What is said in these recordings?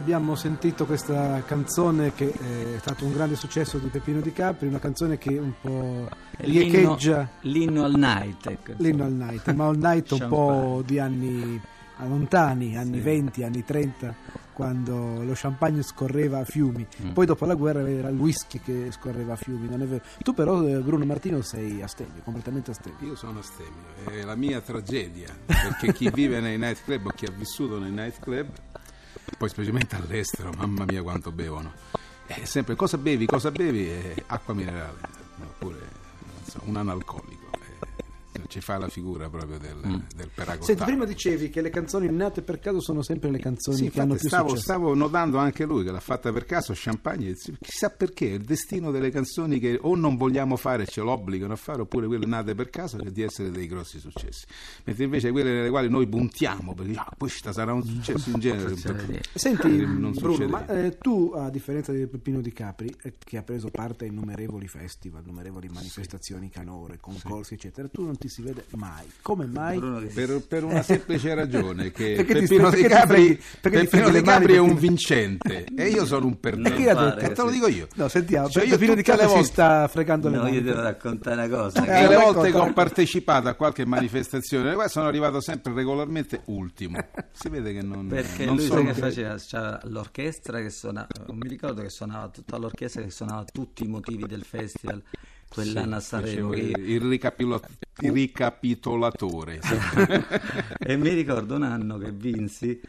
abbiamo sentito questa canzone che è stato un grande successo di Peppino Di Capri, una canzone che un po' riecheggia l'inno al night. Ecco. L'inno al night, ma al night un po' di anni lontani, anni sì. 20, anni 30, quando lo champagne scorreva a fiumi. Mm. Poi dopo la guerra era il whisky che scorreva a fiumi, non è vero. Tu però, eh, Bruno Martino, sei astemio, completamente astemio. Io sono astemio, è la mia tragedia, perché chi vive nei nightclub o chi ha vissuto nei nightclub, poi specialmente all'estero, mamma mia quanto bevono. È sempre cosa bevi, cosa bevi? E acqua minerale, oppure so, un analcolico ci fa la figura proprio del, mm. del. Senti, prima dicevi che le canzoni nate per caso sono sempre le canzoni sì, che hanno più stavo, successo. Stavo notando anche lui che l'ha fatta per caso Champagne, chissà perché, il destino delle canzoni che o non vogliamo fare e ce l'obbligano a fare, oppure quelle nate per caso che di essere dei grossi successi. Mentre invece quelle nelle quali noi puntiamo, perché ah, questa sarà un successo in genere. Senti, Bruno, ma eh, tu, a differenza di Peppino Di Capri, eh, che ha preso parte a innumerevoli festival, innumerevoli manifestazioni, canore, concorsi, sì. eccetera, tu non ti si vede mai. Come mai? Per, per una semplice ragione, che Peppino Di Capri, Peppino Di Capri è un vincente e io sono un perdente. E te lo dico io. No, sentiamo, cioè, Peppino Di Capri volte... si sta fregando le no, mani. io devo raccontare una cosa. Eh, le volte che ho partecipato a qualche manifestazione, sono arrivato sempre regolarmente ultimo. Si vede che non Perché non lui sai che faceva? C'era l'orchestra che suonava, non mi ricordo che suonava tutta l'orchestra che suonava tutti i motivi del festival quell'anno a Sanremo. Che... Il, ricapitola... il ricapitolatore. e mi ricordo un anno che vinsi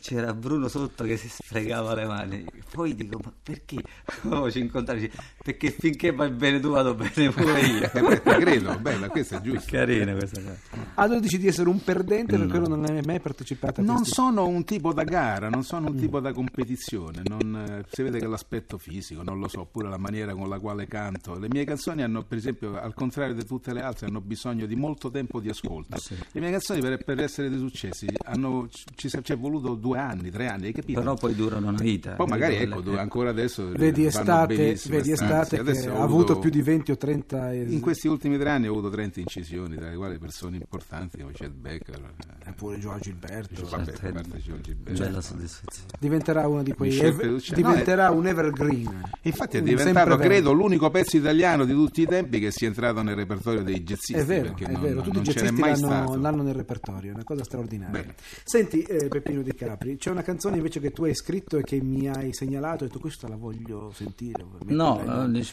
c'era Bruno sotto che si sfregava le mani. Poi dico, ma perché? Oh, ci incontrati, perché finché vai bene tu vado bene pure io. credo, bella, questa è giusta. Carina questa cosa. Ah, tu dici di essere un perdente perché no. non hai mai partecipato a Non questi... sono un tipo da gara, non sono un mm. tipo da competizione, non, eh, si vede che l'aspetto fisico, non lo so, oppure la maniera con la quale canto. Le mie canzoni hanno, per esempio, al contrario di tutte le altre, hanno bisogno di molto tempo di ascolto. Sì. Le mie canzoni per, per essere dei successi hanno, ci, ci è voluto due anni, tre anni, hai capito? Però poi durano una vita. Poi magari ecco, le... ancora adesso vedi estate, vedi estate che ha avuto più di 20 o 30 es... In questi ultimi tre anni ho avuto 30 incisioni, tra le quali persone importanti come Chet Becker. Eppure Gio Gilberto. Vabbè, certo. Gio Gilberto. Bella soddisfazione. Diventerà uno di quei ev- diventerà no, è... un evergreen. Infatti è diventato, credo, l'unico pezzo italiano di tutti i tempi che sia entrato nel repertorio dei jazzisti. È vero, è non, vero. tutti i jazzisti l'hanno, l'hanno, nel repertorio, è una cosa straordinaria. Bene. Senti, eh, Peppino Di Capri, c'è una canzone invece che tu hai scritto e che mi hai segnalato e tu questa la voglio sentire. No,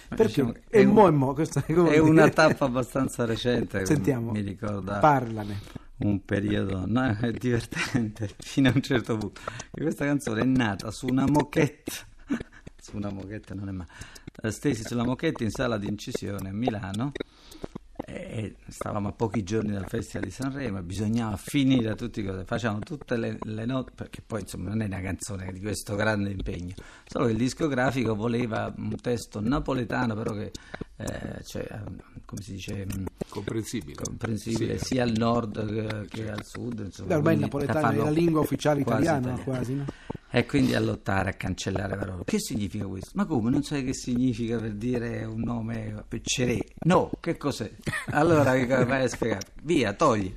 perché diciamo, è, è, un, mo, mo, è, è una tappa abbastanza recente. Sentiamo, mi ricorda. Parlane. Un periodo no, divertente fino a un certo punto. Questa canzone è nata su una moquette. Su una moquette non è mai. Stesi sulla moquette in sala di incisione a Milano e stavamo a pochi giorni dal Festival di Sanremo e bisognava finire tutte le cose, facevamo tutte le, le, note, perché poi insomma non è una canzone di questo grande impegno, solo che il discografico voleva un testo napoletano però che, eh, cioè, come si dice, mm, comprensibile, comprensibile sì. sia al nord che, al sud. Insomma, ormai il napoletano è la lingua ufficiale italiana quasi, quasi no? E quindi a lottare, a cancellare parole. Che significa questo? Ma come? Non sai che significa per dire un nome Peccerè? No, che cos'è? Allora che vai a spiegare? Via, togli.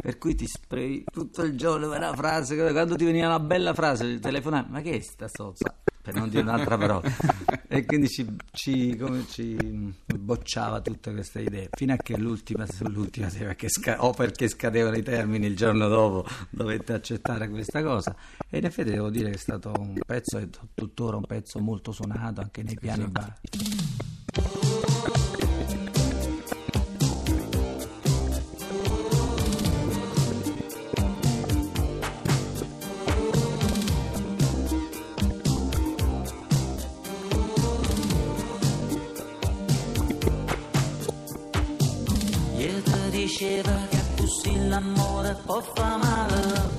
Per cui ti spray tutto il giorno per una frase, quando ti veniva una bella frase, il telefono, ma che è sta sozza? Per non dire un'altra parola. E quindi ci, ci, ci, bocciava tutte queste idee, fino a che l'ultima, l'ultima perché sca- o perché scadevano i termini il giorno dopo, dovette accettare questa cosa. E in effetti devo dire che è stato un pezzo, è tuttora un pezzo molto suonato anche nei piani esatto. Diceva che così l'amore può far male.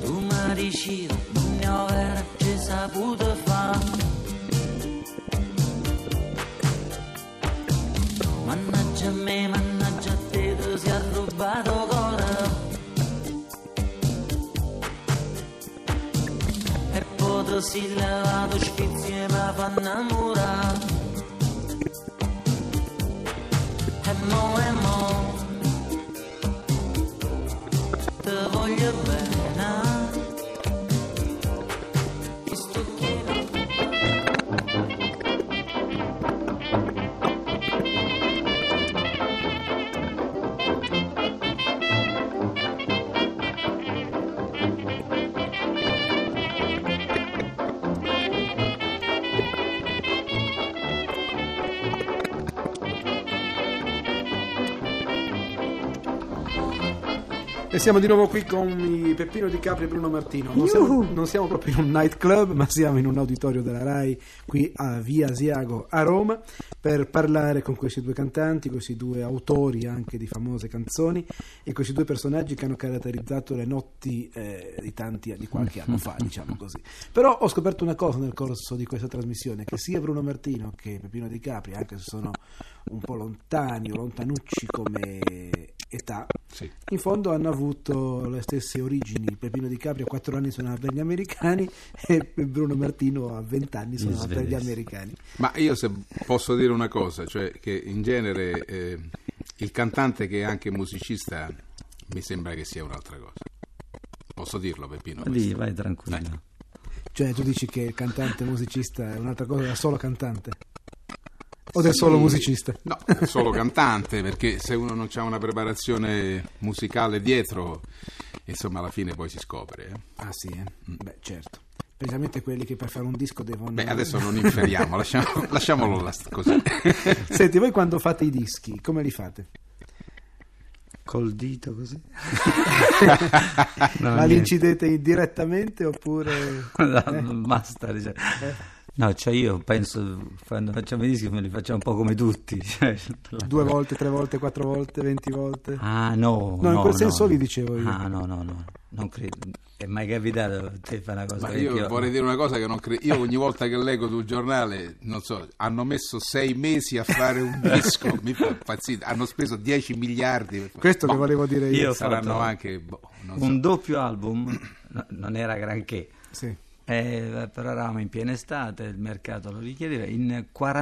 Tu mi dici, non ne che saputo fare. Mannaggia me, mannaggia te, tu si è rubato cuore. E poi tu si levato spizzi e mi fa innamorare. Voglio bene. Ti E siamo di nuovo qui con Peppino Di Capri e Bruno Martino. Non siamo, non siamo proprio in un nightclub, ma siamo in un auditorio della RAI qui a Via Asiago a Roma per parlare con questi due cantanti, questi due autori anche di famose canzoni e questi due personaggi che hanno caratterizzato le notti eh, di tanti di qualche anno fa, diciamo così. Però ho scoperto una cosa nel corso di questa trasmissione, che sia Bruno Martino che Peppino Di Capri, anche se sono un po' lontani o lontanucci come età, Sì. in fondo hanno avuto le stesse origini. Peppino Di Capri a 4 anni suonava per gli americani e Bruno Martino a 20 anni suonava per gli americani. Ma io se posso dire una cosa, cioè che in genere eh, il cantante che è anche musicista mi sembra che sia un'altra cosa. Posso dirlo Peppino? Lì, vai tranquillo. Cioè tu dici che il cantante musicista è un'altra cosa da solo cantante? O del Sì. solo musicista? No, è solo cantante, perché se uno non ha una preparazione musicale dietro, insomma alla fine poi si scopre. eh. Ah sì, eh? Beh certo. Precisamente quelli che per fare un disco devono... Beh, adesso non inferiamo, lasciamo- lasciamolo là, così. Senti, voi quando fate i dischi, come li fate? Col dito così. No, Ma li niente. incidete direttamente oppure... No, basta. dice. No, cioè io penso, quando facciamo i dischi me li facciamo un po' come tutti. cioè, la- Due volte, tre volte, quattro volte, venti volte? Ah no, No, in quel no. senso li dicevo io. Ah no, no, no, non credo. È mai capitato te fare una cosa Ma che io vorrei dire una cosa che non credo. Io ogni volta che leggo sul giornale, non so, hanno messo sei mesi a fare un disco, mi fa impazzire. Hanno speso 10 miliardi. Questo che Boh, volevo dire io. Io Saranno anche. boh, non so. un doppio album, no, non era granché. Sì. Eh, però eravamo in piena estate, il mercato lo richiedeva, in 40